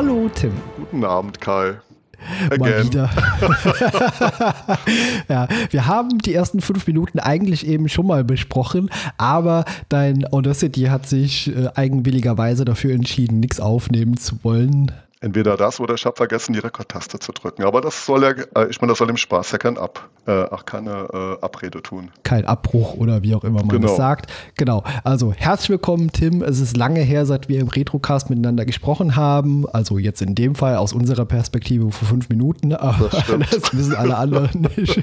Hallo Tim. Guten Abend, Kai. Again. Mal wieder. ja, wir haben die ersten fünf Minuten eigentlich eben schon mal besprochen, aber dein Audacity hat sich äh, eigenwilligerweise dafür entschieden, nichts aufnehmen zu wollen. Entweder das oder ich habe vergessen, die Rekordtaste zu drücken. Aber das soll ja, äh, ich meine, das soll dem Spaß ja kein Ab, äh, ach, keine äh, Abrede tun. Kein Abbruch oder wie auch immer man genau. das sagt. Genau. Also herzlich willkommen, Tim. Es ist lange her, seit wir im Retrocast miteinander gesprochen haben. Also jetzt in dem Fall aus unserer Perspektive vor fünf Minuten. Aber das, das wissen alle anderen nicht.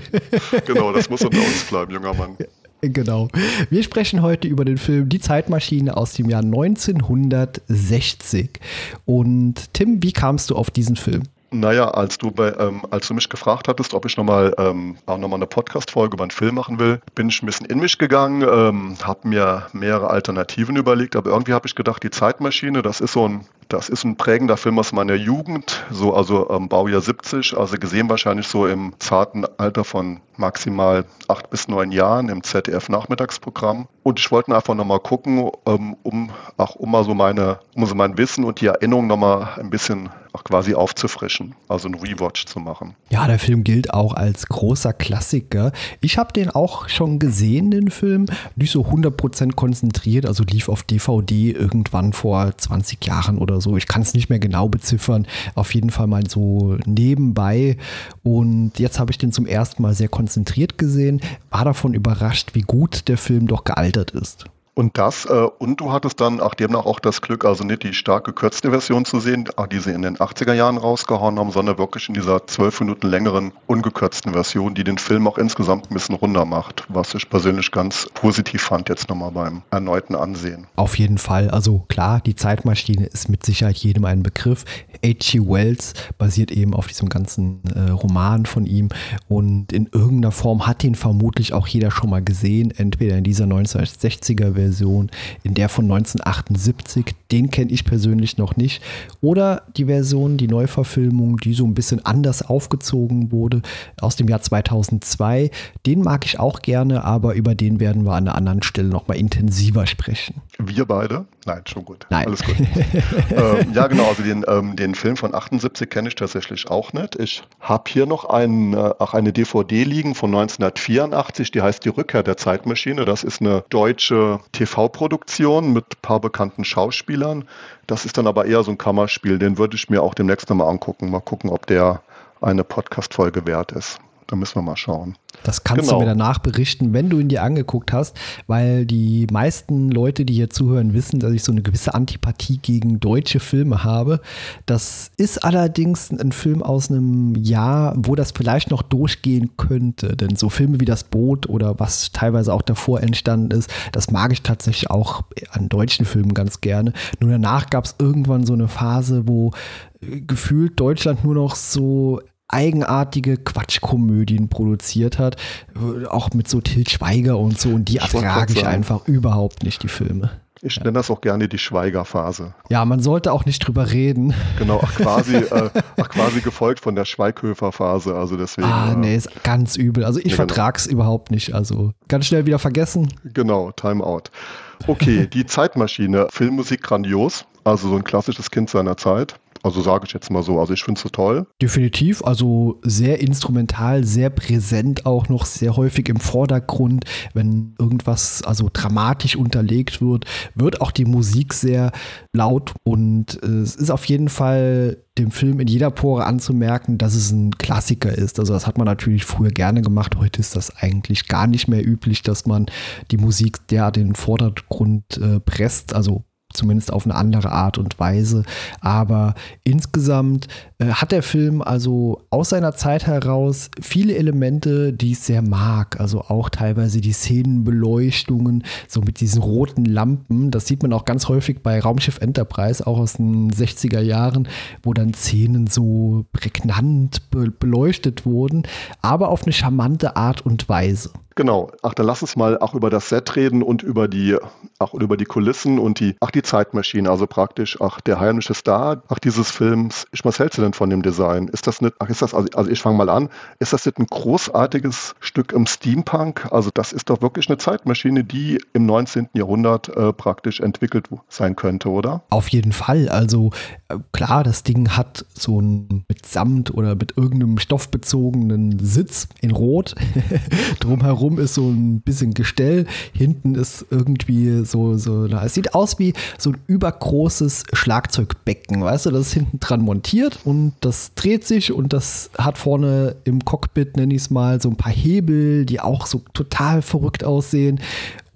genau, das muss unter uns bleiben, junger Mann. Genau. Wir sprechen heute über den Film Die Zeitmaschine aus dem Jahr 1960. Und Tim, wie kamst du auf diesen Film? Naja, als du, bei, ähm, als du mich gefragt hattest, ob ich nochmal ähm, auch eine Podcast-Folge über einen Film machen will, bin ich ein bisschen in mich gegangen, ähm, habe mir mehrere Alternativen überlegt, aber irgendwie habe ich gedacht, die Zeitmaschine, das ist so ein, das ist ein prägender Film aus meiner Jugend, so also ähm, Baujahr 70, also gesehen wahrscheinlich so im zarten Alter von maximal acht bis neun Jahren im ZDF-Nachmittagsprogramm. Und ich wollte einfach nochmal gucken, ähm, um auch um mal so meine, um so mein Wissen und die Erinnerung nochmal ein bisschen quasi aufzufrischen, also ein Rewatch zu machen. Ja, der Film gilt auch als großer Klassiker. Ich habe den auch schon gesehen, den Film, nicht so 100% konzentriert, also lief auf DVD irgendwann vor 20 Jahren oder so. Ich kann es nicht mehr genau beziffern, auf jeden Fall mal so nebenbei. Und jetzt habe ich den zum ersten Mal sehr konzentriert gesehen, war davon überrascht, wie gut der Film doch gealtert ist. Und das, äh, und du hattest dann auch demnach auch das Glück, also nicht die stark gekürzte Version zu sehen, die sie in den 80er Jahren rausgehauen haben, sondern wirklich in dieser zwölf Minuten längeren, ungekürzten Version, die den Film auch insgesamt ein bisschen runder macht, was ich persönlich ganz positiv fand jetzt nochmal beim erneuten Ansehen. Auf jeden Fall, also klar, die Zeitmaschine ist mit Sicherheit jedem ein Begriff. H.G. Wells basiert eben auf diesem ganzen äh, Roman von ihm und in irgendeiner Form hat den vermutlich auch jeder schon mal gesehen, entweder in dieser 1960er Version in der von 1978, den kenne ich persönlich noch nicht, oder die Version, die Neuverfilmung, die so ein bisschen anders aufgezogen wurde, aus dem Jahr 2002. Den mag ich auch gerne, aber über den werden wir an einer anderen Stelle nochmal intensiver sprechen. Wir beide? Nein, schon gut. Nein. Alles gut. ähm, ja, genau. Also den, ähm, den Film von 78 kenne ich tatsächlich auch nicht. Ich habe hier noch ein, äh, auch eine DVD liegen von 1984, die heißt Die Rückkehr der Zeitmaschine. Das ist eine deutsche TV-Produktion mit ein paar bekannten Schauspielern. Das ist dann aber eher so ein Kammerspiel. Den würde ich mir auch demnächst nochmal angucken. Mal gucken, ob der eine Podcast-Folge wert ist. Da müssen wir mal schauen. Das kannst genau. du mir danach berichten, wenn du ihn dir angeguckt hast, weil die meisten Leute, die hier zuhören, wissen, dass ich so eine gewisse Antipathie gegen deutsche Filme habe. Das ist allerdings ein Film aus einem Jahr, wo das vielleicht noch durchgehen könnte. Denn so Filme wie Das Boot oder was teilweise auch davor entstanden ist, das mag ich tatsächlich auch an deutschen Filmen ganz gerne. Nur danach gab es irgendwann so eine Phase, wo gefühlt Deutschland nur noch so eigenartige Quatschkomödien produziert hat, auch mit so Til Schweiger und so, und die ertrage ich einfach überhaupt nicht, die Filme. Ich nenne das auch gerne die Schweigerphase. Ja, man sollte auch nicht drüber reden. Genau, ach quasi, äh, ach quasi gefolgt von der Schweighöfer-Phase, also deswegen. Ah, nee, ist ganz übel. Also ich ja, genau. vertrag's überhaupt nicht. Also ganz schnell wieder vergessen. Genau, Time out. Okay, die Zeitmaschine, Filmmusik grandios, also so ein klassisches Kind seiner Zeit. Also sage ich jetzt mal so. Also ich finde es toll. Definitiv. Also sehr instrumental, sehr präsent auch noch, sehr häufig im Vordergrund. Wenn irgendwas also dramatisch unterlegt wird, wird auch die Musik sehr laut und äh, es ist auf jeden Fall dem Film in jeder Pore anzumerken, dass es ein Klassiker ist. Also das hat man natürlich früher gerne gemacht. Heute ist das eigentlich gar nicht mehr üblich, dass man die Musik in den Vordergrund äh, presst. Also zumindest auf eine andere Art und Weise. Aber insgesamt äh, hat der Film also aus seiner Zeit heraus viele Elemente, die ich sehr mag. Also auch teilweise die Szenenbeleuchtungen, so mit diesen roten Lampen. Das sieht man auch ganz häufig bei Raumschiff Enterprise, auch aus den 60er Jahren, wo dann Szenen so prägnant be beleuchtet wurden, aber auf eine charmante Art und Weise. Genau. Ach, dann lass uns mal auch über das Set reden und über die, auch über die Kulissen und die, ach, die Zeitmaschine, also praktisch, ach, der heimische Star, ach, dieses Films. Was hältst du denn von dem Design? Ist das nicht, ach, ist das, also, also ich fange mal an, ist das nicht ein großartiges Stück im Steampunk? Also das ist doch wirklich eine Zeitmaschine, die im 19. Jahrhundert äh, praktisch entwickelt sein könnte, oder? Auf jeden Fall. Also äh, klar, das Ding hat so ein mit Samt oder mit irgendeinem Stoff bezogenen Sitz in Rot. Drumherum ist so ein bisschen Gestell. Hinten ist irgendwie so, so, na, es sieht aus wie so ein übergroßes Schlagzeugbecken, weißt du, das ist hinten dran montiert und das dreht sich und das hat vorne im Cockpit, nenne ich es mal, so ein paar Hebel, die auch so total verrückt aussehen.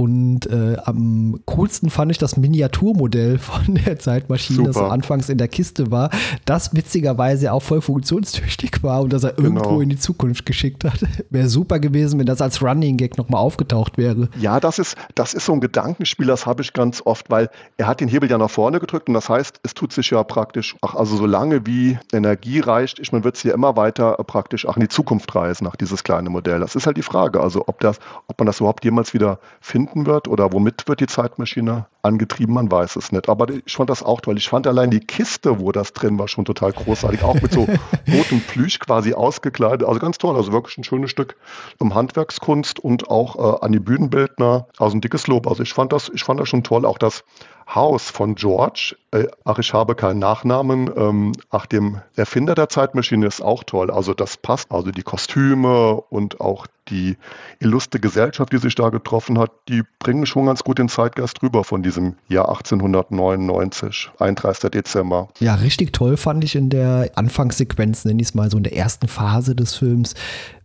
Und äh, am coolsten fand ich das Miniaturmodell von der Zeitmaschine, Super. das so anfangs in der Kiste war, das witzigerweise auch voll funktionstüchtig war und das er genau. irgendwo in die Zukunft geschickt hat. Wäre super gewesen, wenn das als Running Gag nochmal aufgetaucht wäre. Ja, das ist, das ist so ein Gedankenspiel, das habe ich ganz oft, weil er hat den Hebel ja nach vorne gedrückt und das heißt, es tut sich ja praktisch, ach, also solange wie Energie reicht, ich meine, wird es ja immer weiter äh, praktisch ach, in die Zukunft reisen nach dieses kleine Modell. Das ist halt die Frage, also ob, das, ob man das überhaupt jemals wieder finden erfunden wird oder womit wird die Zeitmaschine angetrieben, man weiß es nicht. Aber ich fand das auch toll. Ich fand allein die Kiste, wo das drin war, schon total großartig. Auch mit so rotem Plüsch quasi ausgekleidet. Also ganz toll. Also wirklich ein schönes Stück um Handwerkskunst und auch äh, an die Bühnenbildner. Also ein dickes Lob. Also ich fand das, ich fand das schon toll. Auch das Haus von George, äh, ach, ich habe keinen Nachnamen, ähm, ach, dem Erfinder der Zeitmaschine ist auch toll. Also das passt. Also die Kostüme und auch die illustre Gesellschaft, die sich da getroffen hat, die bringen schon ganz gut den Zeitgeist rüber von diesem Jahr 1899, 31. Dezember. Ja, richtig toll fand ich in der Anfangssequenz, nenne ich es mal so in der ersten Phase des Films,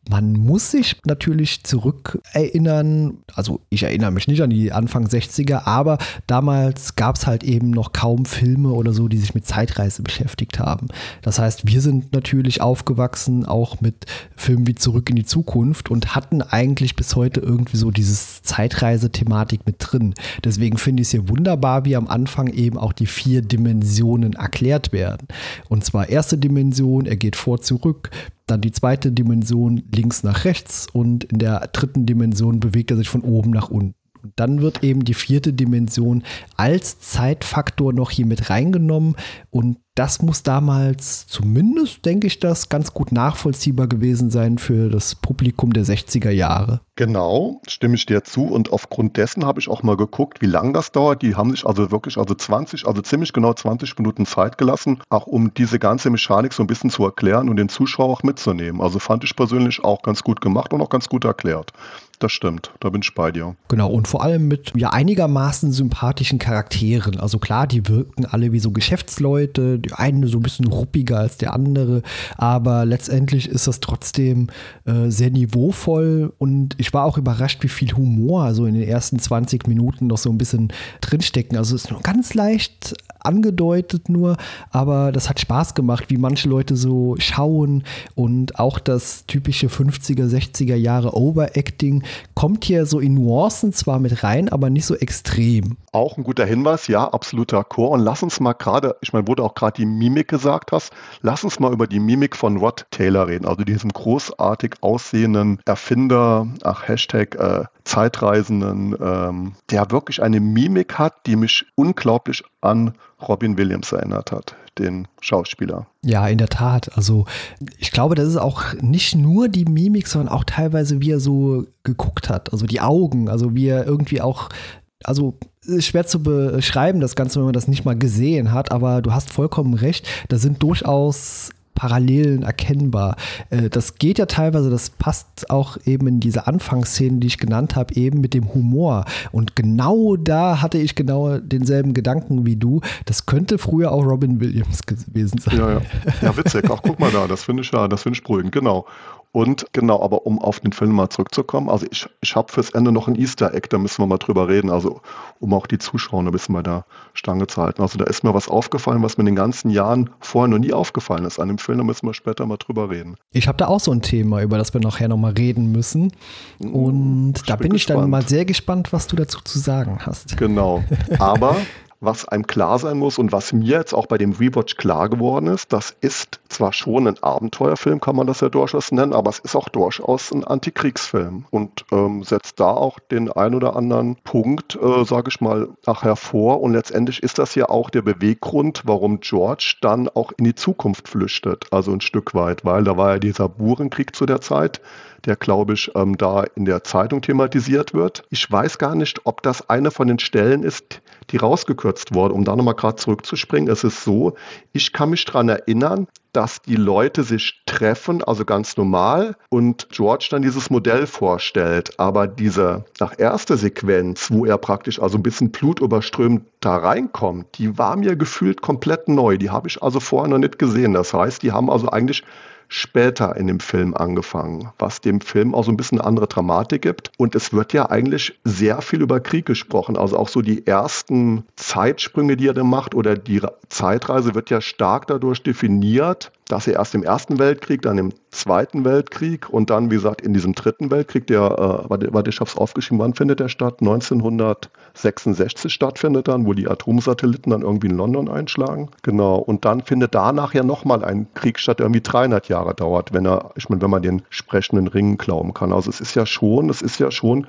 man muss sich natürlich zurückerinnern, also ich erinnere mich nicht an die Anfang 60er, aber damals gab es halt eben noch kaum Filme oder so, die sich mit Zeitreise beschäftigt haben. Das heißt, wir sind natürlich aufgewachsen auch mit Filmen wie Zurück in die Zukunft und hatten eigentlich bis heute irgendwie so dieses Zeitreise-Thematik mit drin. Deswegen finde ich es hier wunderbar, wie am Anfang eben auch die vier Dimensionen erklärt werden. Und zwar erste Dimension, er geht vor zurück, dann die zweite Dimension links nach rechts und in der dritten Dimension bewegt er sich von oben nach unten. Und dann wird eben die vierte Dimension als Zeitfaktor noch hier mit reingenommen und das muss damals zumindest, denke ich, das ganz gut nachvollziehbar gewesen sein für das Publikum der 60er Jahre. Genau, stimme ich dir zu. Und aufgrund dessen habe ich auch mal geguckt, wie lange das dauert. Die haben sich also wirklich, also 20, also ziemlich genau 20 Minuten Zeit gelassen, auch um diese ganze Mechanik so ein bisschen zu erklären und den Zuschauer auch mitzunehmen. Also fand ich persönlich auch ganz gut gemacht und auch ganz gut erklärt. Das stimmt, da bin ich bei dir. Genau, und vor allem mit ja einigermaßen sympathischen Charakteren. Also klar, die wirken alle wie so Geschäftsleute, die eine so ein bisschen ruppiger als der andere, aber letztendlich ist das trotzdem äh, sehr niveauvoll und ich war auch überrascht, wie viel Humor so in den ersten 20 Minuten noch so ein bisschen drinstecken. Also es ist nur ganz leicht angedeutet nur, aber das hat Spaß gemacht, wie manche Leute so schauen und auch das typische 50er, 60er Jahre Overacting kommt hier so in Nuancen zwar mit rein, aber nicht so extrem. Auch ein guter Hinweis, ja, absoluter Chor. Und lass uns mal gerade, ich meine, wo du auch gerade die Mimik gesagt hast, lass uns mal über die Mimik von Rod Taylor reden, also diesem großartig aussehenden Erfinder, ach, Hashtag äh, Zeitreisenden, ähm, der wirklich eine Mimik hat, die mich unglaublich an Robin Williams erinnert hat, den Schauspieler. Ja, in der Tat. Also ich glaube, das ist auch nicht nur die Mimik, sondern auch teilweise, wie er so geguckt hat. Also die Augen, also wie er irgendwie auch, also schwer zu beschreiben, das Ganze, wenn man das nicht mal gesehen hat, aber du hast vollkommen recht. Da sind durchaus Parallelen erkennbar. Äh, das geht ja teilweise, das passt auch eben in diese Anfangsszenen, die ich genannt habe, eben mit dem Humor. Und genau da hatte ich genau denselben Gedanken wie du. Das könnte früher auch Robin Williams gewesen sein. Ja, ja. ja witzig. Ach, guck mal da, das finde ich ja, das finde ich beruhigend, genau. Und genau, aber um auf den Film mal zurückzukommen, also ich, ich habe fürs Ende noch ein Easter Egg, da müssen wir mal drüber reden, also um auch die Zuschauer ein bisschen bei der Stange zu halten. Also da ist mir was aufgefallen, was mir in den ganzen Jahren vorher noch nie aufgefallen ist. An dem Film, da müssen wir später mal drüber reden. Ich habe da auch so ein Thema, über das wir nachher nochmal reden müssen. Und uh, da bin, bin ich dann mal sehr gespannt, was du dazu zu sagen hast. Genau. Aber was einem klar sein muss und was mir jetzt auch bei dem Rewatch klar geworden ist, das ist zwar schon ein Abenteuerfilm, kann man das ja durchaus nennen, aber es ist auch durchaus ein Antikriegsfilm und ähm, setzt da auch den ein oder anderen Punkt, äh, sage ich mal, nach hervor. Und letztendlich ist das ja auch der Beweggrund, warum George dann auch in die Zukunft flüchtet, also ein Stück weit, weil da war ja dieser Burenkrieg zu der Zeit der, glaube ich, ähm, da in der Zeitung thematisiert wird. Ich weiß gar nicht, ob das eine von den Stellen ist, die rausgekürzt wurde. Um da nochmal gerade zurückzuspringen, es ist so, ich kann mich daran erinnern, dass die Leute sich treffen, also ganz normal, und George dann dieses Modell vorstellt. Aber diese nach erste Sequenz, wo er praktisch also ein bisschen blutüberströmt da reinkommt, die war mir gefühlt komplett neu. Die habe ich also vorher noch nicht gesehen. Das heißt, die haben also eigentlich später in dem Film angefangen, was dem Film auch so ein bisschen eine andere Dramatik gibt. Und es wird ja eigentlich sehr viel über Krieg gesprochen. Also auch so die ersten Zeitsprünge, die er dann macht oder die Zeitreise wird ja stark dadurch definiert, dass er erst im Ersten Weltkrieg, dann im Zweiten Weltkrieg und dann, wie gesagt, in diesem Dritten Weltkrieg, der, äh, warte, ich habe es aufgeschrieben, wann findet der statt? 1966 stattfindet dann, wo die Atomsatelliten dann irgendwie in London einschlagen. Genau. Und dann findet danach ja nochmal ein Krieg statt, der irgendwie 300 Jahre dauert, wenn er, ich meine, wenn man den sprechenden Ringen glauben kann. Also es ist ja schon, es ist ja schon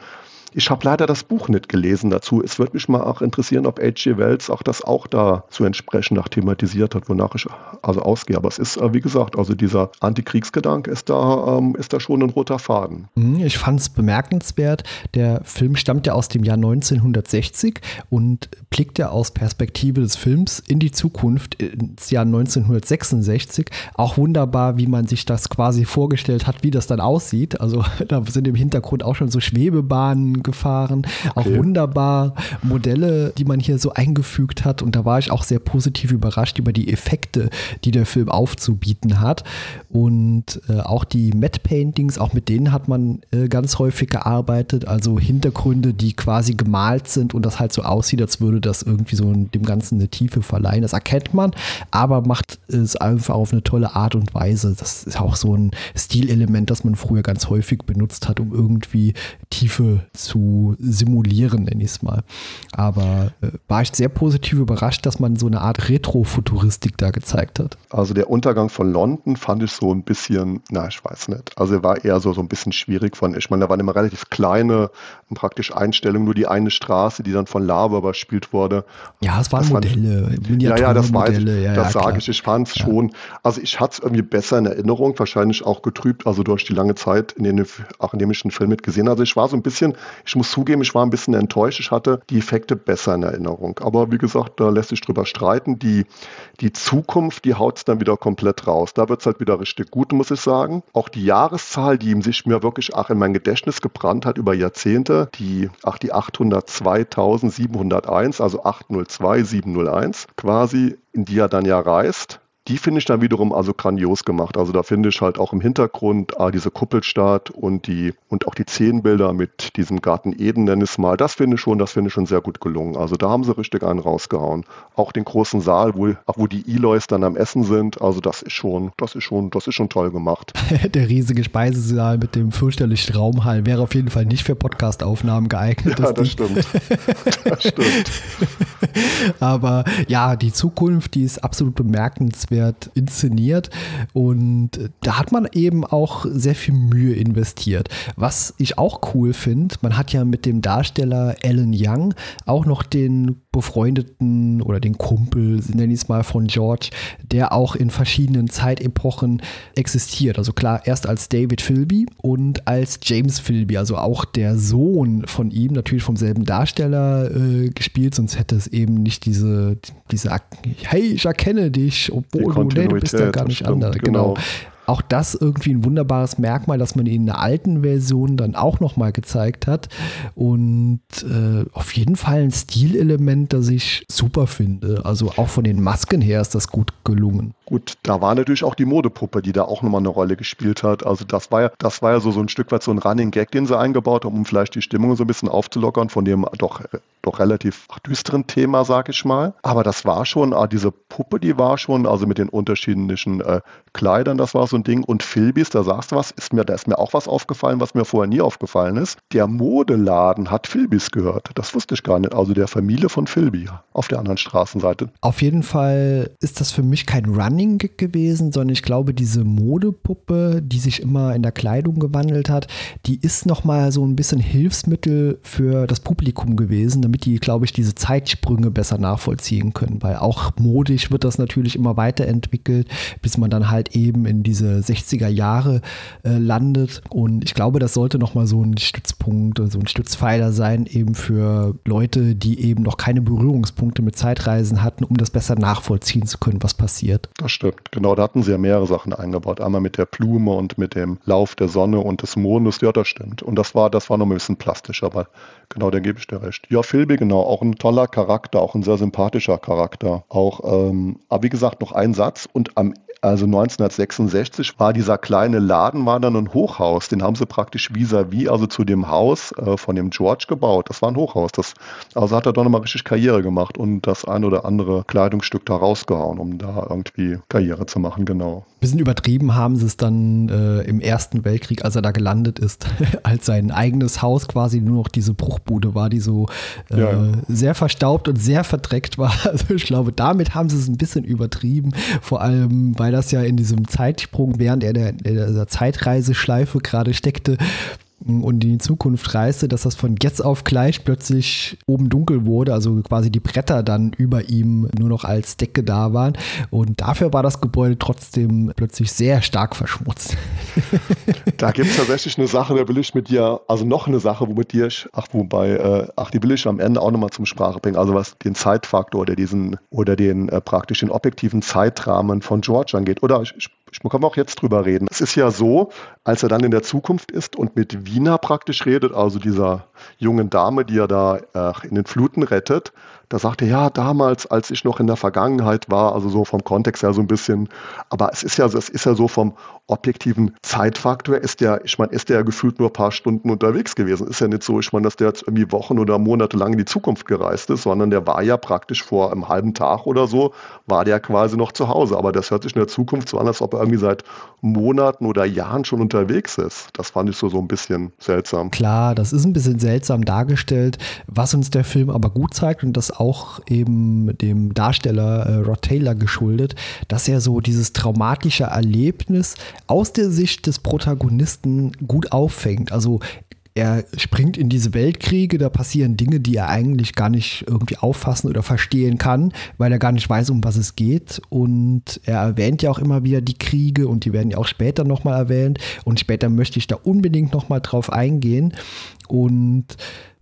ich habe leider das Buch nicht gelesen dazu. Es würde mich mal auch interessieren, ob H.G. Wells auch das auch da zu entsprechend nach thematisiert hat, wonach ich also ausgehe. Aber es ist, äh, wie gesagt, also dieser Antikriegsgedanke ist da, ähm, ist da schon ein roter Faden. Mhm, ich fand es bemerkenswert. Der Film stammt ja aus dem Jahr 1960 und blickt ja aus Perspektive des Films in die Zukunft ins Jahr 1966. Auch wunderbar, wie man sich das quasi vorgestellt hat, wie das dann aussieht. Also da sind im Hintergrund auch schon so Schwebebahnen gefahren. Okay. Auch wunderbar Modelle, die man hier so eingefügt hat. Und da war ich auch sehr positiv überrascht über die Effekte, die der Film aufzubieten hat. Und äh, auch die Matte Paintings, auch mit denen hat man äh, ganz häufig gearbeitet. Also Hintergründe, die quasi gemalt sind und das halt so aussieht, als würde das irgendwie so dem Ganzen eine Tiefe verleihen. Das erkennt man, aber macht es einfach auf eine tolle Art und Weise. Das ist auch so ein Stilelement, das man früher ganz häufig benutzt hat, um irgendwie Tiefe zu simulieren, nenne ich es mal. Aber äh, war ich sehr positiv überrascht, dass man so eine Art Retro-Futuristik da gezeigt hat. Also der Untergang von London fand ich so ein bisschen, na, ich weiß nicht. Also er war eher so, so ein bisschen schwierig von, ich meine, da waren immer relativ kleine, praktisch Einstellungen, nur die eine Straße, die dann von Lava überspielt wurde. Ja, es waren das Modelle, fand, Ja, ja, das war ja, das ja, sage ich. Ich fand es ja. schon, also ich hatte es irgendwie besser in Erinnerung, wahrscheinlich auch getrübt, also durch die lange Zeit, in ich auch in dem ich den Film mitgesehen Also ich war so ein bisschen, ich muss zugeben, ich war ein bisschen enttäuscht. Ich hatte die Effekte besser in Erinnerung. Aber wie gesagt, da lässt sich drüber streiten. Die, die Zukunft, die haut es dann wieder komplett raus. Da wird es halt wieder richtig gut, muss ich sagen. Auch die Jahreszahl, die sich mir wirklich auch in mein Gedächtnis gebrannt hat über Jahrzehnte, die, ach, die 802.701, also 802.701, quasi, in die er dann ja reist die finde ich dann wiederum also grandios gemacht. Also da finde ich halt auch im Hintergrund ah, diese Kuppelstadt und die und auch die Szenenbilder mit diesem Garten Eden, nenne ich es mal, das finde ich schon, das finde ich schon sehr gut gelungen. Also da haben sie richtig einen rausgehauen. Auch den großen Saal, wo, wo die Eloys dann am Essen sind, also das ist schon, das ist schon, das ist schon toll gemacht. Der riesige Speisesaal mit dem fürchterlichen Raumhall wäre auf jeden Fall nicht für Podcastaufnahmen geeignet. Ja, das, das stimmt. das stimmt. Aber ja, die Zukunft, die ist absolut bemerkenswert bemerkenswert inszeniert und da hat man eben auch sehr viel Mühe investiert. Was ich auch cool finde, man hat ja mit dem Darsteller Alan Young auch noch den befreundeten oder den Kumpel, nenne ich es mal, von George, der auch in verschiedenen Zeitepochen existiert. Also klar, erst als David Philby und als James Philby, also auch der Sohn von ihm, natürlich vom selben Darsteller äh, gespielt, sonst hätte es eben nicht diese, diese, hey, ich erkenne dich, obwohl du, nee, du bist ja gar nicht anders. Genau. genau auch das irgendwie ein wunderbares Merkmal, dass man ihn in der alten Version dann auch nochmal gezeigt hat. Und äh, auf jeden Fall ein Stilelement, das ich super finde. Also auch von den Masken her ist das gut gelungen. Gut, da war natürlich auch die Modepuppe, die da auch nochmal eine Rolle gespielt hat. Also das war ja, das war ja so, so ein Stück weit so ein Running Gag, den sie eingebaut haben, um vielleicht die Stimmung so ein bisschen aufzulockern von dem doch doch relativ düsteren Thema, sag ich mal. Aber das war schon, ah, diese Puppe, die war schon, also mit den unterschiedlichen äh, Kleidern, das war so ein Ding. Und Philbis, da sagst du was, ist mir, da ist mir auch was aufgefallen, was mir vorher nie aufgefallen ist. Der Modeladen hat Philbis gehört. Das wusste ich gar nicht. Also der Familie von Philby auf der anderen Straßenseite. Auf jeden Fall ist das für mich kein Running Gag gewesen, sondern ich glaube, diese Modepuppe, die sich immer in der Kleidung gewandelt hat, die ist nochmal so ein bisschen Hilfsmittel für das Publikum gewesen, damit die, glaube ich, diese Zeitsprünge besser nachvollziehen können. Weil auch modisch wird das natürlich immer weiterentwickelt, bis man dann halt eben in diese 60er Jahre äh, landet. Und ich glaube, das sollte nochmal so ein Stützpunkt, so ein Stützpfeiler sein, eben für Leute, die eben noch keine Berührungspunkte mit Zeitreisen hatten, um das besser nachvollziehen zu können, was passiert. Das stimmt. Genau, da hatten sie ja mehrere Sachen eingebaut. Einmal mit der Blume und mit dem Lauf der Sonne und des Mondes. Ja, das stimmt. Und das war, das war noch ein bisschen plastisch, aber genau, da gebe ich dir recht. Ja, Philby, genau, auch ein toller Charakter, auch ein sehr sympathischer Charakter. Auch, ähm, aber wie gesagt, noch ein Satz und am also 1966 war dieser kleine Laden, war dann ein Hochhaus. Den haben sie praktisch vis-à-vis, -vis, also zu dem Haus äh, von dem George gebaut. Das war ein Hochhaus. Das, also hat er doch nochmal richtig Karriere gemacht und das ein oder andere Kleidungsstück da rausgehauen, um da irgendwie Karriere zu machen, genau. Bisschen übertrieben haben sie es dann äh, im Ersten Weltkrieg, als er da gelandet ist, als sein eigenes Haus quasi nur noch diese Bruchbude war, die so äh, ja, ja. sehr verstaubt und sehr verdreckt war. Also ich glaube, damit haben sie es ein bisschen übertrieben, vor allem weil das ja in diesem Zeitsprung, während er der, der Zeitreiseschleife gerade steckte, und in die Zukunft reiste, dass das von jetzt auf gleich plötzlich oben dunkel wurde, also quasi die Bretter dann über ihm nur noch als Decke da waren. Und dafür war das Gebäude trotzdem plötzlich sehr stark verschmutzt. da gibt es tatsächlich eine Sache, da will ich mit dir, also noch eine Sache, womit dir, ach, wobei, äh, ach, die will ich am Ende auch nochmal zum Sprache bringen. Also was den Zeitfaktor oder diesen, oder den äh, praktisch den objektiven Zeitrahmen von George angeht. Oder ich, ich ich kann auch jetzt drüber reden. Es ist ja so, als er dann in der Zukunft ist und mit Wiener praktisch redet, also dieser jungen Dame, die er da äh, in den Fluten rettet, da sagt er, ja, damals, als ich noch in der Vergangenheit war, also so vom Kontext her so ein bisschen, aber es ist ja, es ist ja so vom objektiven Zeitfaktor, ist der, ich meine, ist der gefühlt nur ein paar Stunden unterwegs gewesen. Ist ja nicht so, ich meine, dass der jetzt irgendwie Wochen oder Monate lang in die Zukunft gereist ist, sondern der war ja praktisch vor einem halben Tag oder so, war der quasi noch zu Hause. Aber das hört sich in der Zukunft so an, als ob er irgendwie seit Monaten oder Jahren schon unterwegs ist. Das fand ich so, so ein bisschen seltsam. Klar, das ist ein bisschen seltsam dargestellt, was uns der Film aber gut zeigt und das auch eben dem Darsteller äh, Rod Taylor geschuldet, dass er so dieses traumatische Erlebnis aus der Sicht des Protagonisten gut auffängt. Also er springt in diese Weltkriege, da passieren Dinge, die er eigentlich gar nicht irgendwie auffassen oder verstehen kann, weil er gar nicht weiß, um was es geht. Und er erwähnt ja auch immer wieder die Kriege und die werden ja auch später nochmal erwähnt. Und später möchte ich da unbedingt nochmal drauf eingehen. Und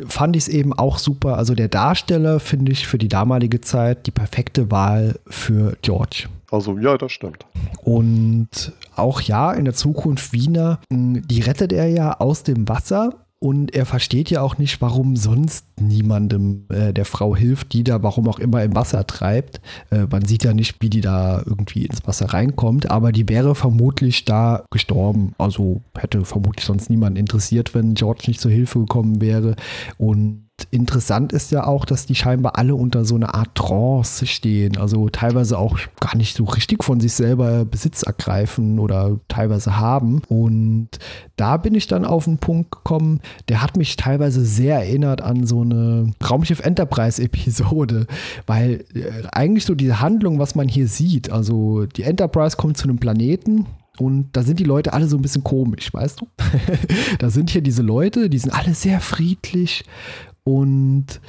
fand ich es eben auch super. Also der Darsteller finde ich für die damalige Zeit die perfekte Wahl für George. Also ja, das stimmt. Und auch ja, in der Zukunft Wiener, die rettet er ja aus dem Wasser und er versteht ja auch nicht, warum sonst niemandem äh, der Frau hilft, die da warum auch immer im Wasser treibt. Äh, man sieht ja nicht, wie die da irgendwie ins Wasser reinkommt, aber die wäre vermutlich da gestorben. Also hätte vermutlich sonst niemand interessiert, wenn George nicht zur Hilfe gekommen wäre. Und interessant ist ja auch, dass die scheinbar alle unter so einer Art Trance stehen. Also teilweise auch gar nicht so richtig von sich selber Besitz ergreifen oder teilweise haben. Und da bin ich dann auf einen Punkt gekommen, der hat mich teilweise sehr erinnert an so eine Raumschiff Enterprise-Episode. Weil äh, eigentlich so diese Handlung, was man hier sieht, also die Enterprise kommt zu einem Planeten, und da sind die Leute alle so ein bisschen komisch, weißt du? da sind hier diese Leute, die sind alle sehr friedlich und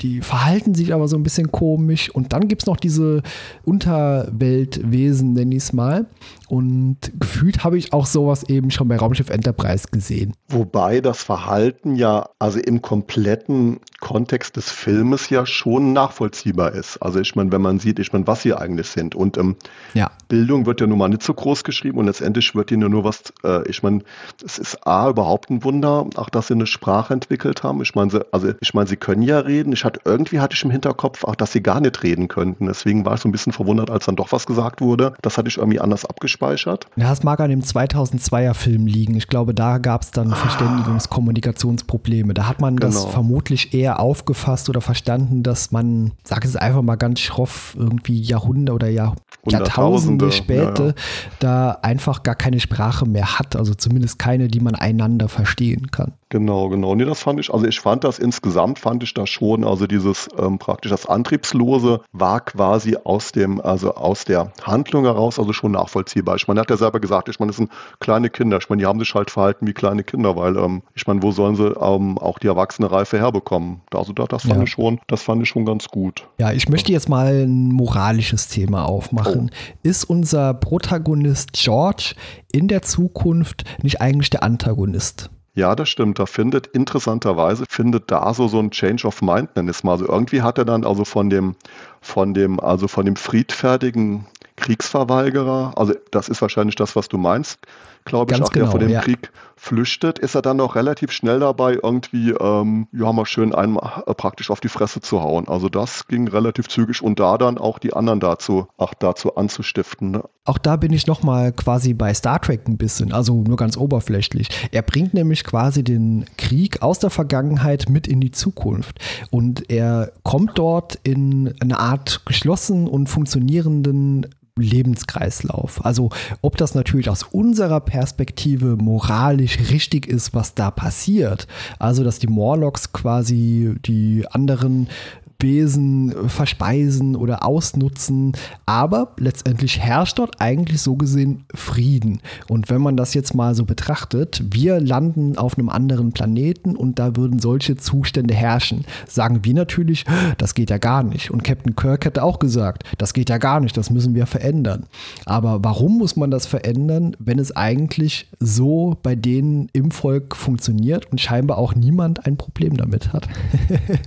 die verhalten sich aber so ein bisschen komisch. Und dann gibt es noch diese Unterweltwesen, nenne ich es mal. Und gefühlt habe ich auch sowas eben schon bei Raumschiff Enterprise gesehen. Wobei das Verhalten ja, also im kompletten Kontext des Filmes ja schon nachvollziehbar ist. Also ich meine, wenn man sieht, ich meine, was sie eigentlich sind. Und ähm, ja. Bildung wird ja nun mal nicht so groß geschrieben und letztendlich wird ihnen nur was, äh, ich meine, es ist A, überhaupt ein Wunder, auch dass sie eine Sprache entwickelt haben. Ich meine, also ich meine, sie können ja reden. Ich hatte, irgendwie hatte ich im Hinterkopf auch, dass sie gar nicht reden könnten. Deswegen war ich so ein bisschen verwundert, als dann doch was gesagt wurde. Das hatte ich irgendwie anders abgespielt abgespeichert. Ja, das mag an dem 2002er Film liegen. Ich glaube, da gab es dann ah. Verständigungskommunikationsprobleme. Da hat man genau. das vermutlich eher aufgefasst oder verstanden, dass man, sag es einfach mal ganz schroff, irgendwie Jahrhunderte oder Jahr, Jahrtausende später ja, ja. da einfach gar keine Sprache mehr hat. Also zumindest keine, die man einander verstehen kann. Genau, genau. Nee, das fand ich, also ich fand das insgesamt, fand ich das schon, also dieses ähm, praktisch das Antriebslose war quasi aus dem, also aus der Handlung heraus, also schon nachvollziehbar. Ich meine, er hat ja selber gesagt, ich meine, das sind kleine Kinder. Ich meine, die haben sich halt verhalten wie kleine Kinder, weil, ähm, ich meine, wo sollen sie ähm, auch die erwachsene Reife herbekommen? Also das, das fand ja. ich schon, das fand ich schon ganz gut. Ja, ich möchte jetzt mal ein moralisches Thema aufmachen. Oh. Ist unser Protagonist George in der Zukunft nicht eigentlich der Antagonist? Ja, das stimmt. Da findet interessanterweise findet da so so ein Change of Mind, nenn es mal. Also irgendwie hat er dann also von dem von dem also von dem friedfertigen Kriegsverweigerer, also das ist wahrscheinlich das, was du meinst, glaube ich, auch genau, der vor dem ja. Krieg flüchtet, ist er dann auch relativ schnell dabei, irgendwie, ähm, ja, mal schön einen äh, praktisch auf die Fresse zu hauen. Also das ging relativ zügig und da dann auch die anderen dazu, auch dazu anzustiften. Ne? Auch da bin ich nochmal quasi bei Star Trek ein bisschen, also nur ganz oberflächlich. Er bringt nämlich quasi den Krieg aus der Vergangenheit mit in die Zukunft. Und er kommt dort in eine Art geschlossen und funktionierenden Lebenskreislauf. Also ob das natürlich aus unserer Perspektive moralisch richtig ist, was da passiert. Also dass die Morlocks quasi die anderen Wesen verspeisen oder ausnutzen. Aber letztendlich herrscht dort eigentlich so gesehen Frieden. Und wenn man das jetzt mal so betrachtet, wir landen auf einem anderen Planeten und da würden solche Zustände herrschen. Sagen wir natürlich, das geht ja gar nicht. Und Captain Kirk hätte auch gesagt, das geht ja gar nicht, das müssen wir verändern. Aber warum muss man das verändern, wenn es eigentlich so bei denen im Volk funktioniert und scheinbar auch niemand ein Problem damit hat?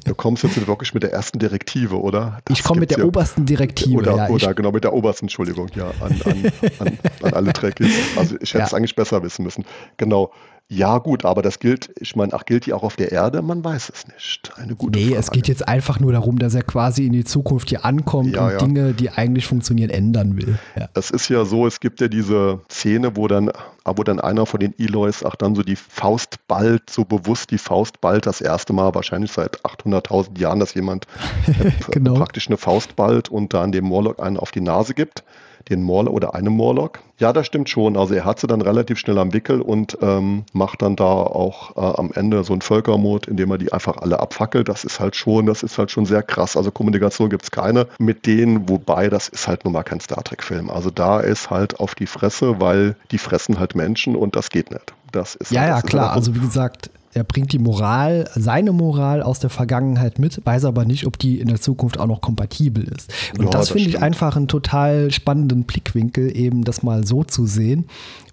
du kommst jetzt wirklich mit der ersten ersten Direktive, oder? Das ich komme mit der ja. obersten Direktive. Oder, ja, oder genau, mit der obersten, Entschuldigung, ja, an, an, an, an alle Trekkies. Also ich hätte ja. es eigentlich besser wissen müssen. Genau. Ja, gut, aber das gilt, ich meine, ach, gilt die auch auf der Erde? Man weiß es nicht. Eine gute nee, Frage. es geht jetzt einfach nur darum, dass er quasi in die Zukunft hier ankommt ja, und ja. Dinge, die eigentlich funktionieren, ändern will. Ja. Es ist ja so, es gibt ja diese Szene, wo dann, wo dann einer von den Eloys auch dann so die Faust ballt, so bewusst die Faust ballt, das erste Mal wahrscheinlich seit 800.000 Jahren, dass jemand genau. praktisch eine Faust ballt und dann dem Morlock einen auf die Nase gibt den Morlock oder einem Morlock. Ja, das stimmt schon. Also er hat sie dann relativ schnell am Wickel und ähm, macht dann da auch äh, am Ende so einen Völkermord, indem er die einfach alle abfackelt. Das ist halt schon, das ist halt schon sehr krass. Also Kommunikation gibt es keine mit denen, wobei das ist halt nun mal kein Star Trek-Film. Also da ist halt auf die Fresse, weil die fressen halt Menschen und das geht nicht. Das ist ja, halt, ja, klar. Also wie gesagt, er bringt die Moral, seine Moral aus der Vergangenheit mit, weiß aber nicht, ob die in der Zukunft auch noch kompatibel ist. Und ja, das, das finde ich einfach einen total spannenden Blickwinkel, eben das mal so zu sehen,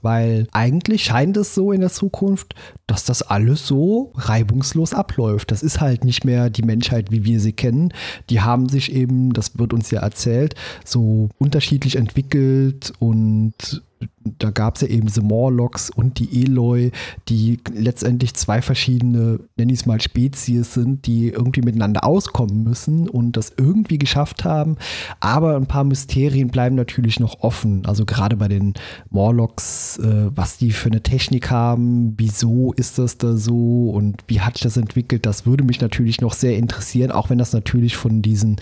weil eigentlich scheint es so in der Zukunft, dass das alles so reibungslos abläuft. Das ist halt nicht mehr die Menschheit, wie wir sie kennen. Die haben sich eben, das wird uns ja erzählt, so unterschiedlich entwickelt und da gab es ja eben The Morlocks und die Eloy, die letztendlich zwei verschiedene, nenne ich es mal, Spezies sind, die irgendwie miteinander auskommen müssen und das irgendwie geschafft haben. Aber ein paar Mysterien bleiben natürlich noch offen. Also gerade bei den Morlocks, äh, was die für eine Technik haben, wieso ist das da so und wie hat sich das entwickelt, das würde mich natürlich noch sehr interessieren, auch wenn das natürlich von diesen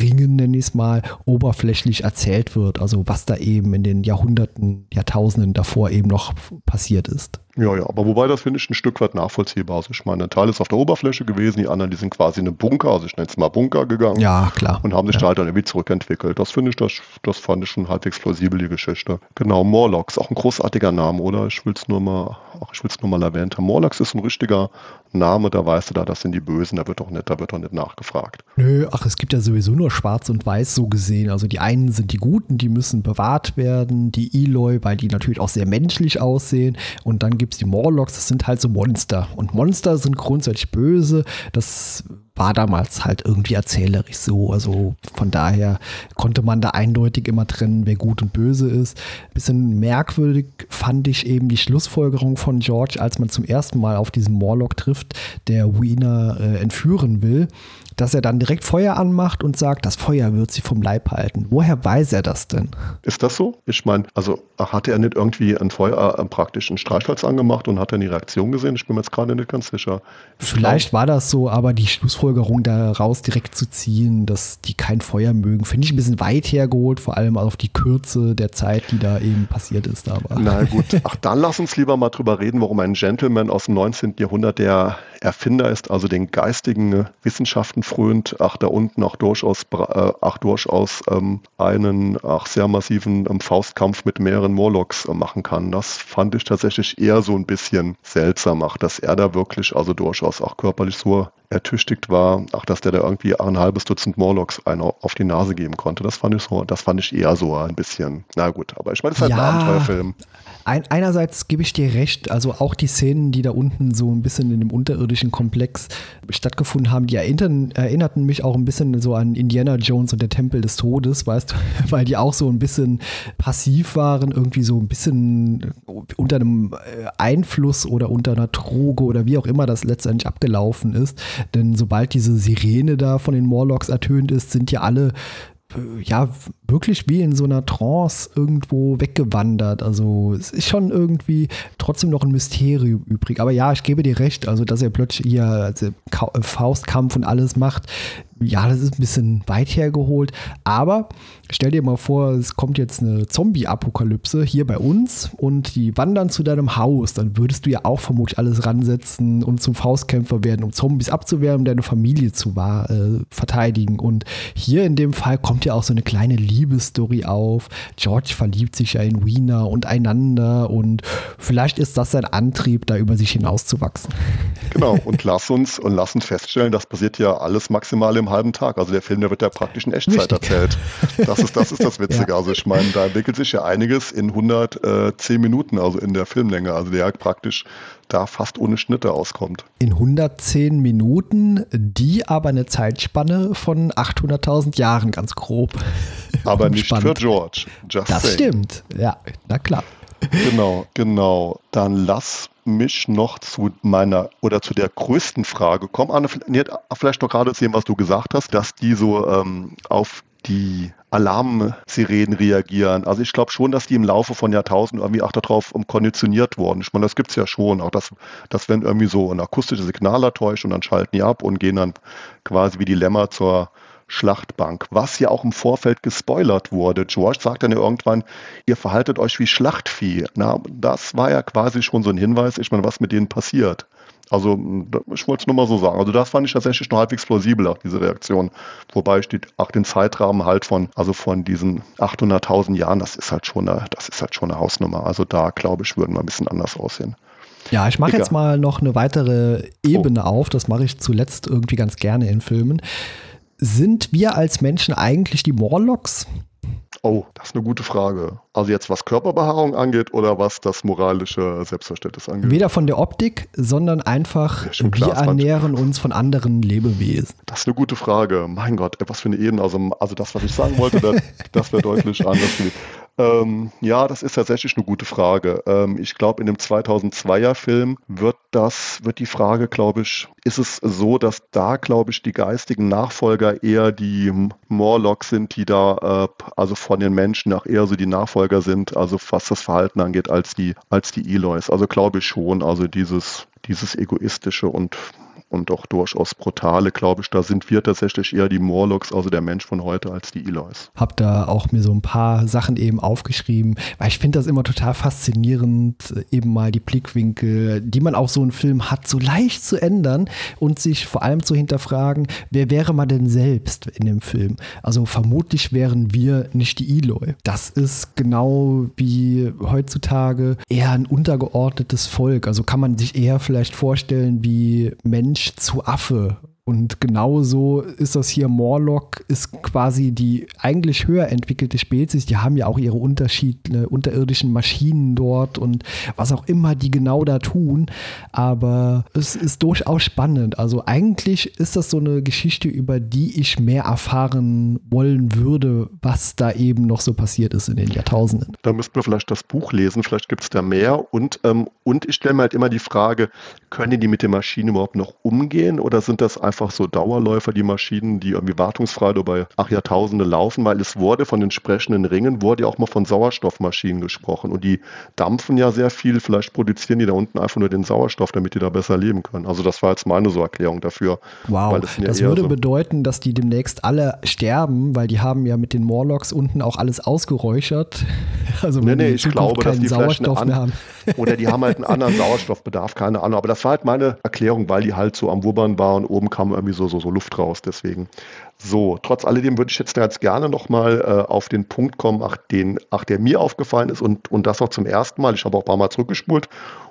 Ringen, nenne ich es mal, oberflächlich erzählt wird. Also was da eben in den Jahrhunderten, Jahrtausenden davor eben noch passiert ist. Ja, ja, aber wobei das finde ich ein Stück weit nachvollziehbar. Also ich meine, ein Teil ist auf der Oberfläche gewesen, die anderen, die sind quasi in einen Bunker, also ich nenne es mal Bunker gegangen. Ja, klar. Und haben sich ja. da halt dann irgendwie zurückentwickelt. Das finde ich, das, das fand ich schon halbwegs plausibel, die Geschichte. Genau, Morlocks, auch ein großartiger Name, oder? Ich will es nur mal, ach, ich will es nur mal erwähnt haben. Morlocks ist ein richtiger Name, da weißt du da, das sind die Bösen, da wird doch nicht, da wird doch nicht nachgefragt. Nö, ach, es gibt ja sowieso nur Schwarz und Weiß so gesehen. Also die einen sind die Guten, die müssen bewahrt werden, die Eloy, weil die natürlich auch sehr menschlich aussehen. Und dann gibt es die Morlocks, das sind halt so Monster. Und Monster sind grundsätzlich böse. Das war damals halt irgendwie erzählerisch so. Also von daher konnte man da eindeutig immer trennen, wer gut und böse ist. Bisschen merkwürdig fand ich eben die Schlussfolgerung von George, als man zum ersten Mal auf diesen Morlock trifft, der Wiener äh, entführen will dass er dann direkt Feuer anmacht und sagt, das Feuer wird sie vom Leib halten. Woher weiß er das denn? Ist das so? Ich meine, also hatte er nicht irgendwie ein Feuer äh, praktisch ein Streichholz angemacht und hat dann die Reaktion gesehen? Ich bin mir jetzt gerade nicht ganz sicher. Ich Vielleicht glaub, war das so, aber die Schlussfolgerung daraus direkt zu ziehen, dass die kein Feuer mögen, finde ich ein bisschen weit hergeholt, vor allem auf die Kürze der Zeit, die da eben passiert ist. Aber. Na gut, ach dann lass uns lieber mal drüber reden, warum ein Gentleman aus dem 19. Jahrhundert der Erfinder ist, also den geistigen Wissenschaften frönt, ach da unten auch durchaus, äh, ach durchaus ähm, einen ach sehr massiven ähm, Faustkampf mit mehreren Morlocks äh, machen kann. Das fand ich tatsächlich eher so ein bisschen seltsam, ach, dass er da wirklich also durchaus auch körperlich so ertüchtigt war, ach, dass der da irgendwie ein halbes Dutzend Morlocks einen auf die Nase geben konnte. Das fand ich so, das fand ich eher so ein bisschen, na gut, aber ich meine, es ist halt ja, ein Abenteuerfilm. Ein, einerseits gebe ich dir recht, also auch die Szenen, die da unten so ein bisschen in dem unterirdischen Komplex stattgefunden haben, die erinnern, erinnerten mich auch ein bisschen so an Indiana Jones und der Tempel des Todes, weißt du, weil die auch so ein bisschen passiv waren, irgendwie so ein bisschen unter einem äh, Einfluss oder unter einer Droge oder wie auch immer das letztendlich abgelaufen ist. Denn sobald diese Sirene da von den Morlocks ertönt ist, sind ja alle äh, ja, wirklich wie in so einer Trance irgendwo weggewandert. Also es ist schon irgendwie trotzdem noch ein Mysterium übrig. Aber ja, ich gebe dir recht, also dass er plötzlich hier also Faustkampf und alles macht, ja, das ist ein bisschen weit hergeholt, aber stell dir mal vor, es kommt jetzt eine Zombie-Apokalypse hier bei uns und die wandern zu deinem Haus, dann würdest du ja auch vermutlich alles ransetzen und zum Faustkämpfer werden, um Zombies abzuwehren, um deine Familie zu äh, verteidigen. Und hier in dem Fall kommt ja auch so eine kleine Liebesstory auf. George verliebt sich ja in Wiener und einander und vielleicht ist das sein Antrieb, da über sich hinauszuwachsen. Genau, und lass uns und lass uns feststellen, das passiert ja alles maximal im halben Tag. Also der Film, der wird ja praktisch in Echtzeit Richtig. erzählt. Das ist, das ist das Witzige. ja. Also ich meine, da entwickelt sich ja einiges in 110 Minuten, also in der Filmlänge. Also der praktisch da fast ohne Schnitte auskommt. In 110 Minuten, die aber eine Zeitspanne von 800.000 Jahren, ganz grob. Aber nicht für George. Just das saying. stimmt, ja, na klar. Genau, genau. Dann lass mich noch zu meiner oder zu der größten Frage kommen. Anne, vielleicht noch gerade sehen, was du gesagt hast, dass die so ähm, auf die Alarmsirenen reagieren. Also ich glaube schon, dass die im Laufe von Jahrtausenden irgendwie auch darauf um, konditioniert wurden. Ich meine, das gibt es ja schon, auch dass, dass wenn irgendwie so ein akustisches Signal ertäuscht und dann schalten die ab und gehen dann quasi wie die Lämmer zur Schlachtbank, was ja auch im Vorfeld gespoilert wurde. George sagt dann ja irgendwann, ihr verhaltet euch wie Schlachtvieh. Na, das war ja quasi schon so ein Hinweis, ich meine, was mit denen passiert. Also, ich wollte es nur mal so sagen. Also, das fand ich tatsächlich noch halbwegs plausibel, auch diese Reaktion. Wobei steht auch den Zeitrahmen halt von, also von diesen 800.000 Jahren, das ist halt schon eine, das ist halt schon eine Hausnummer. Also, da glaube ich, würden wir ein bisschen anders aussehen. Ja, ich mache jetzt mal noch eine weitere Ebene oh. auf. Das mache ich zuletzt irgendwie ganz gerne in Filmen sind wir als Menschen eigentlich die Morlocks? Oh, das ist eine gute Frage. Also jetzt was Körperbehaarung angeht oder was das moralische Selbstverständnis angeht? Weder von der Optik, sondern einfach, ja, wir ernähren uns von anderen Lebewesen. Das ist eine gute Frage. Mein Gott, was für eine Eden. Also, also das, was ich sagen wollte, das, das wäre deutlich anders. Ähm, ja, das ist tatsächlich eine gute Frage. Ähm, ich glaube, in dem 2002er Film wird das, wird die Frage, glaube ich, ist es so, dass da, glaube ich, die geistigen Nachfolger eher die Morlocks sind, die da, äh, also von den Menschen auch eher so die Nachfolger sind, also was das Verhalten angeht, als die, als die Eloys. Also glaube ich schon, also dieses, dieses egoistische und und auch durchaus brutale, glaube ich. Da sind wir tatsächlich eher die Morlocks, also der Mensch von heute, als die Eloys. Hab da auch mir so ein paar Sachen eben aufgeschrieben, weil ich finde das immer total faszinierend, eben mal die Blickwinkel, die man auch so einen Film hat, so leicht zu ändern und sich vor allem zu hinterfragen, wer wäre man denn selbst in dem Film? Also vermutlich wären wir nicht die Eloy. Das ist genau wie heutzutage eher ein untergeordnetes Volk. Also kann man sich eher vielleicht vorstellen wie Menschen Mensch zu Affe Und genauso ist das hier. Morlock ist quasi die eigentlich höher entwickelte Spezies. Die haben ja auch ihre unterschiedlichen unterirdischen Maschinen dort und was auch immer die genau da tun. Aber es ist durchaus spannend. Also eigentlich ist das so eine Geschichte, über die ich mehr erfahren wollen würde, was da eben noch so passiert ist in den Jahrtausenden. Da müssten wir vielleicht das Buch lesen. Vielleicht gibt es da mehr. Und, ähm, und ich stelle mir halt immer die Frage, können die mit den Maschinen überhaupt noch umgehen oder sind das einfach so Dauerläufer, die Maschinen, die irgendwie wartungsfrei über ach Jahrtausende laufen? Weil es wurde von den sprechenden Ringen, wurde ja auch mal von Sauerstoffmaschinen gesprochen und die dampfen ja sehr viel. Vielleicht produzieren die da unten einfach nur den Sauerstoff, damit die da besser leben können. Also das war jetzt meine so Erklärung dafür. Wow, das, das würde so bedeuten, dass die demnächst alle sterben, weil die haben ja mit den Morlocks unten auch alles ausgeräuchert. Also nee, nee, ich glaube, dass die Sauerstoff mehr haben. Oder die haben halt einen anderen Sauerstoffbedarf, keine Ahnung. Aber das war halt meine Erklärung, weil die halt so am Wubbern waren. Oben kam irgendwie so, so, so Luft raus. Deswegen. So, trotz alledem würde ich jetzt jetzt gerne nochmal äh, auf den Punkt kommen, ach, den, ach, der mir aufgefallen ist und, und das auch zum ersten Mal. Ich habe auch ein paar Mal zurückgespult,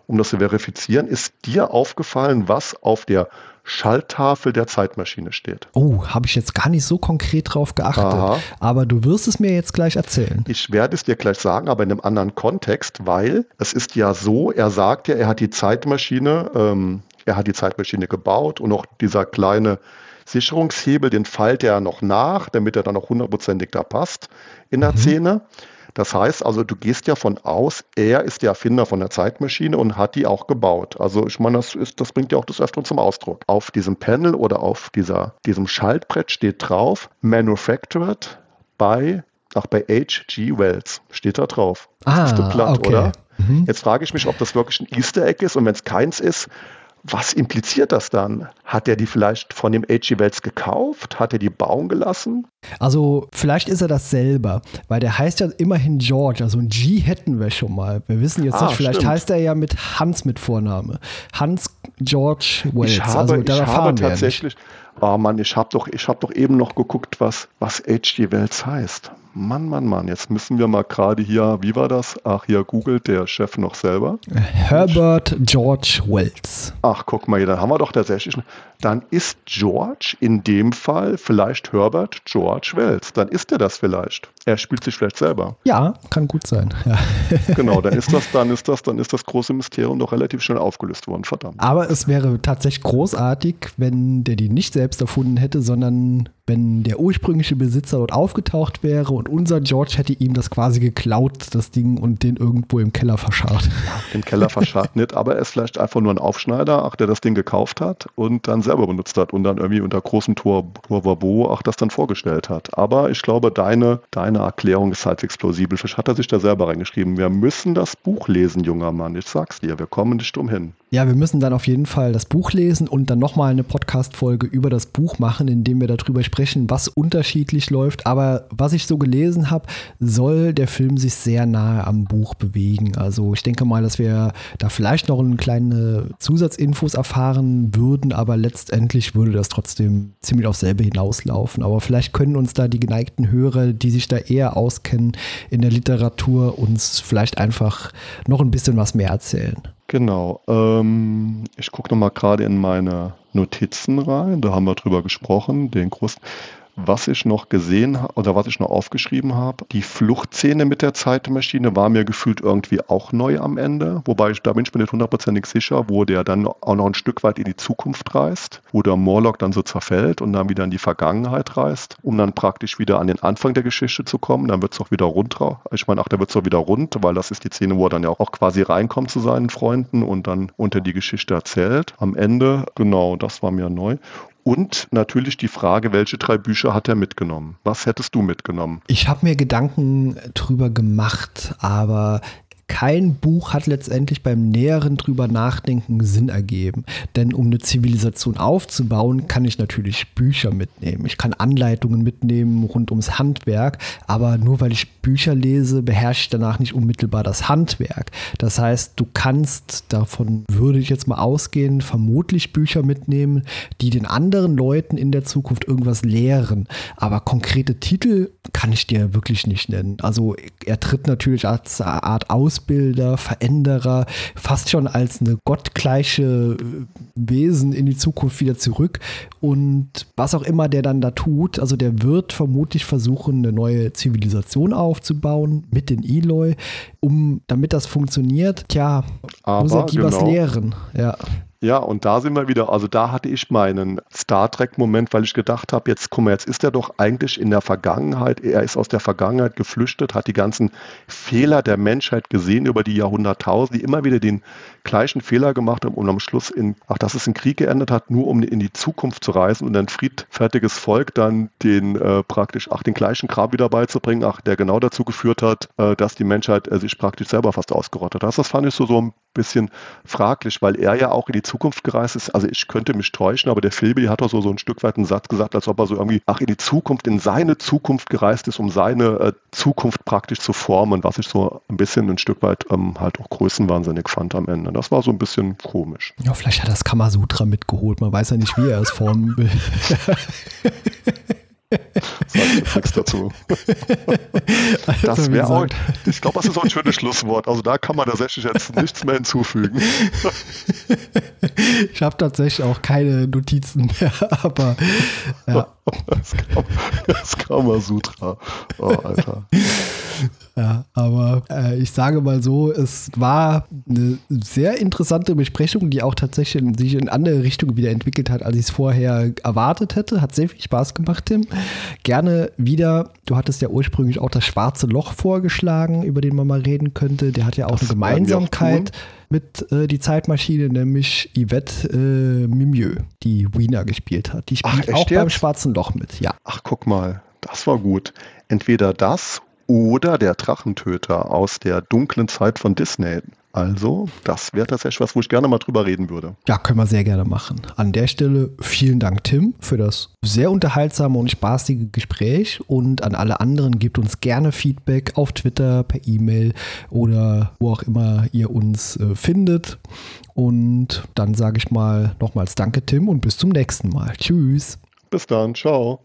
um das zu verifizieren. Ist dir aufgefallen, was auf der Schalttafel der Zeitmaschine steht? Oh, habe ich jetzt gar nicht so konkret drauf geachtet. Aha. Aber du wirst es mir jetzt gleich erzählen. Ich werde es dir gleich sagen, aber in einem anderen Kontext, weil es ist ja so, er sagt ja, er hat die Zeitmaschine, ähm, er hat die Zeitmaschine gebaut und auch dieser kleine Sicherungshebel, den feilt er noch nach, damit er dann auch hundertprozentig da passt in der mhm. Szene. Das heißt also, du gehst ja von aus, er ist der Erfinder von der Zeitmaschine und hat die auch gebaut. Also ich meine, das, ist, das bringt ja auch das Öfteren zum Ausdruck. Auf diesem Panel oder auf dieser, diesem Schaltbrett steht drauf, Manufactured by, ach, bei H.G. Wells. Steht da drauf. Ah, das ist platt, okay. oder? Mhm. Jetzt frage ich mich, ob das wirklich ein Easter Egg ist und wenn es keins ist, was impliziert das dann? Hat er die vielleicht von dem H.G. Wells gekauft? Hat er die bauen gelassen? Also, vielleicht ist er das selber, weil der heißt ja immerhin George. Also, ein G hätten wir schon mal. Wir wissen jetzt ah, nicht, vielleicht stimmt. heißt er ja mit Hans mit Vorname. Hans George Wells. Ich habe, also, ich habe tatsächlich, oh Mann, ich habe doch, hab doch eben noch geguckt, was, was H.G. Wells heißt. Mann, Mann, Mann, jetzt müssen wir mal gerade hier, wie war das? Ach, hier googelt der Chef noch selber. Herbert George Wells. Ach, guck mal hier, dann haben wir doch tatsächlich, dann ist George in dem Fall vielleicht Herbert George Wells. Dann ist er das vielleicht. Er spielt sich vielleicht selber. Ja, kann gut sein. Ja. Genau, dann ist das, dann ist das, dann ist das große Mysterium doch relativ schnell aufgelöst worden, verdammt. Aber es wäre tatsächlich großartig, wenn der die nicht selbst erfunden hätte, sondern wenn der ursprüngliche Besitzer dort aufgetaucht wäre und unser George hätte ihm das quasi geklaut, das Ding, und den irgendwo im Keller verscharrt. Im Keller verscharrt nicht, aber er ist vielleicht einfach nur ein Aufschneider, ach, der das Ding gekauft hat und dann selber benutzt hat und dann irgendwie unter großem Tor, Tor ach, das dann vorgestellt hat. Aber ich glaube, deine, deine Erklärung ist halbwegs plausibel. Vielleicht hat er sich da selber reingeschrieben. Wir müssen das Buch lesen, junger Mann. Ich sag's dir, wir kommen nicht umhin. Ja, wir müssen dann auf jeden Fall das Buch lesen und dann nochmal eine Podcast-Folge über das Buch machen, indem wir darüber sprechen, was unterschiedlich läuft. Aber was ich so gelesen habe, soll der Film sich sehr nahe am Buch bewegen. Also ich denke mal, dass wir da vielleicht noch eine kleine Zusatzinfos erfahren würden, aber letztendlich würde das trotzdem ziemlich aufs selbe hinauslaufen. Aber vielleicht können uns da die geneigten Hörer, die sich da eher auskennen in der Literatur, uns vielleicht einfach noch ein bisschen was mehr erzählen. Genau. Ähm, ich gucke nochmal gerade in meine Notizen rein. Da haben wir drüber gesprochen. Den großen. Was ich noch gesehen oder was ich noch aufgeschrieben habe, die Fluchtszene mit der Zeitmaschine war mir gefühlt irgendwie auch neu am Ende. Wobei ich, da bin ich mir nicht hundertprozentig sicher, wo der dann auch noch ein Stück weit in die Zukunft reist, wo der Morlock dann so zerfällt und dann wieder in die Vergangenheit reist, um dann praktisch wieder an den Anfang der Geschichte zu kommen. Dann wird es auch wieder rund. Ich meine, ach, da wird es auch wieder rund, weil das ist die Szene, wo er dann ja auch quasi reinkommt zu seinen Freunden und dann unter die Geschichte erzählt. Am Ende, genau, das war mir neu. Und natürlich die Frage, welche drei Bücher hat er mitgenommen? Was hättest du mitgenommen? Ich habe mir Gedanken drüber gemacht, aber kein Buch hat letztendlich beim näheren drüber nachdenken Sinn ergeben. Denn um eine Zivilisation aufzubauen, kann ich natürlich Bücher mitnehmen. Ich kann Anleitungen mitnehmen rund ums Handwerk, aber nur weil ich Bücher lese, beherrsche ich danach nicht unmittelbar das Handwerk. Das heißt, du kannst, davon würde ich jetzt mal ausgehen, vermutlich Bücher mitnehmen, die den anderen Leuten in der Zukunft irgendwas lehren. Aber konkrete Titel kann ich dir wirklich nicht nennen. Also er tritt natürlich als Art aus Zukunftsbilder, Veränderer, fast schon als eine gottgleiche äh, Wesen in die Zukunft wieder zurück. Und was auch immer der dann da tut, also der wird vermutlich versuchen, eine neue Zivilisation aufzubauen mit den Eloy, um damit das funktioniert. Tja, Aber, muss er die genau. was lehren. Ja. Ja, und da sind wir wieder, also da hatte ich meinen Star Trek-Moment, weil ich gedacht habe, jetzt guck mal, jetzt ist er doch eigentlich in der Vergangenheit, er ist aus der Vergangenheit geflüchtet, hat die ganzen Fehler der Menschheit gesehen über die Jahrhunderttausende, die immer wieder den gleichen Fehler gemacht haben und am Schluss in, ach, dass es in Krieg geendet hat, nur um in die Zukunft zu reisen und ein friedfertiges Volk dann den äh, praktisch, ach, den gleichen Kram wieder beizubringen, ach, der genau dazu geführt hat, äh, dass die Menschheit äh, sich praktisch selber fast ausgerottet hat. Das fand ich so, so ein bisschen fraglich, weil er ja auch in die Zukunft gereist ist. Also ich könnte mich täuschen, aber der Philby hat doch so, so ein Stück weit einen Satz gesagt, als ob er so irgendwie, ach, in die Zukunft, in seine Zukunft gereist ist, um seine äh, Zukunft praktisch zu formen, was ich so ein bisschen ein Stück weit ähm, halt auch größenwahnsinnig fand am Ende. Das war so ein bisschen komisch. Ja, vielleicht hat das Kamasutra mitgeholt. Man weiß ja nicht, wie er es formen will. Sag ich nichts dazu. Also, das wäre auch, ich glaube, das ist auch ein schönes Schlusswort. Also da kann man tatsächlich jetzt nichts mehr hinzufügen. Ich habe tatsächlich auch keine Notizen mehr, aber ja. Das, kam, das Kamasutra. Oh, Alter. Ja, aber äh, ich sage mal so, es war eine sehr interessante Besprechung, die auch tatsächlich in, sich in andere Richtungen wieder entwickelt hat, als ich es vorher erwartet hätte. Hat sehr viel Spaß gemacht, Tim. Gerne wieder, du hattest ja ursprünglich auch das schwarze Loch vorgeschlagen, über den man mal reden könnte. Der hat ja auch das eine Gemeinsamkeit mit äh, die Zeitmaschine, nämlich Yvette äh, Mimieux, die Wiener gespielt hat. Die spielt Ach, auch beim schwarzen Loch mit, ja. Ach, guck mal, das war gut. Entweder das oder der Drachentöter aus der dunklen Zeit von Disney. Also, das wäre tatsächlich was, wo ich gerne mal drüber reden würde. Ja, können wir sehr gerne machen. An der Stelle vielen Dank, Tim, für das sehr unterhaltsame und spaßige Gespräch. Und an alle anderen gebt uns gerne Feedback auf Twitter, per E-Mail oder wo auch immer ihr uns äh, findet. Und dann sage ich mal nochmals Danke, Tim, und bis zum nächsten Mal. Tschüss. Bis dann. Ciao.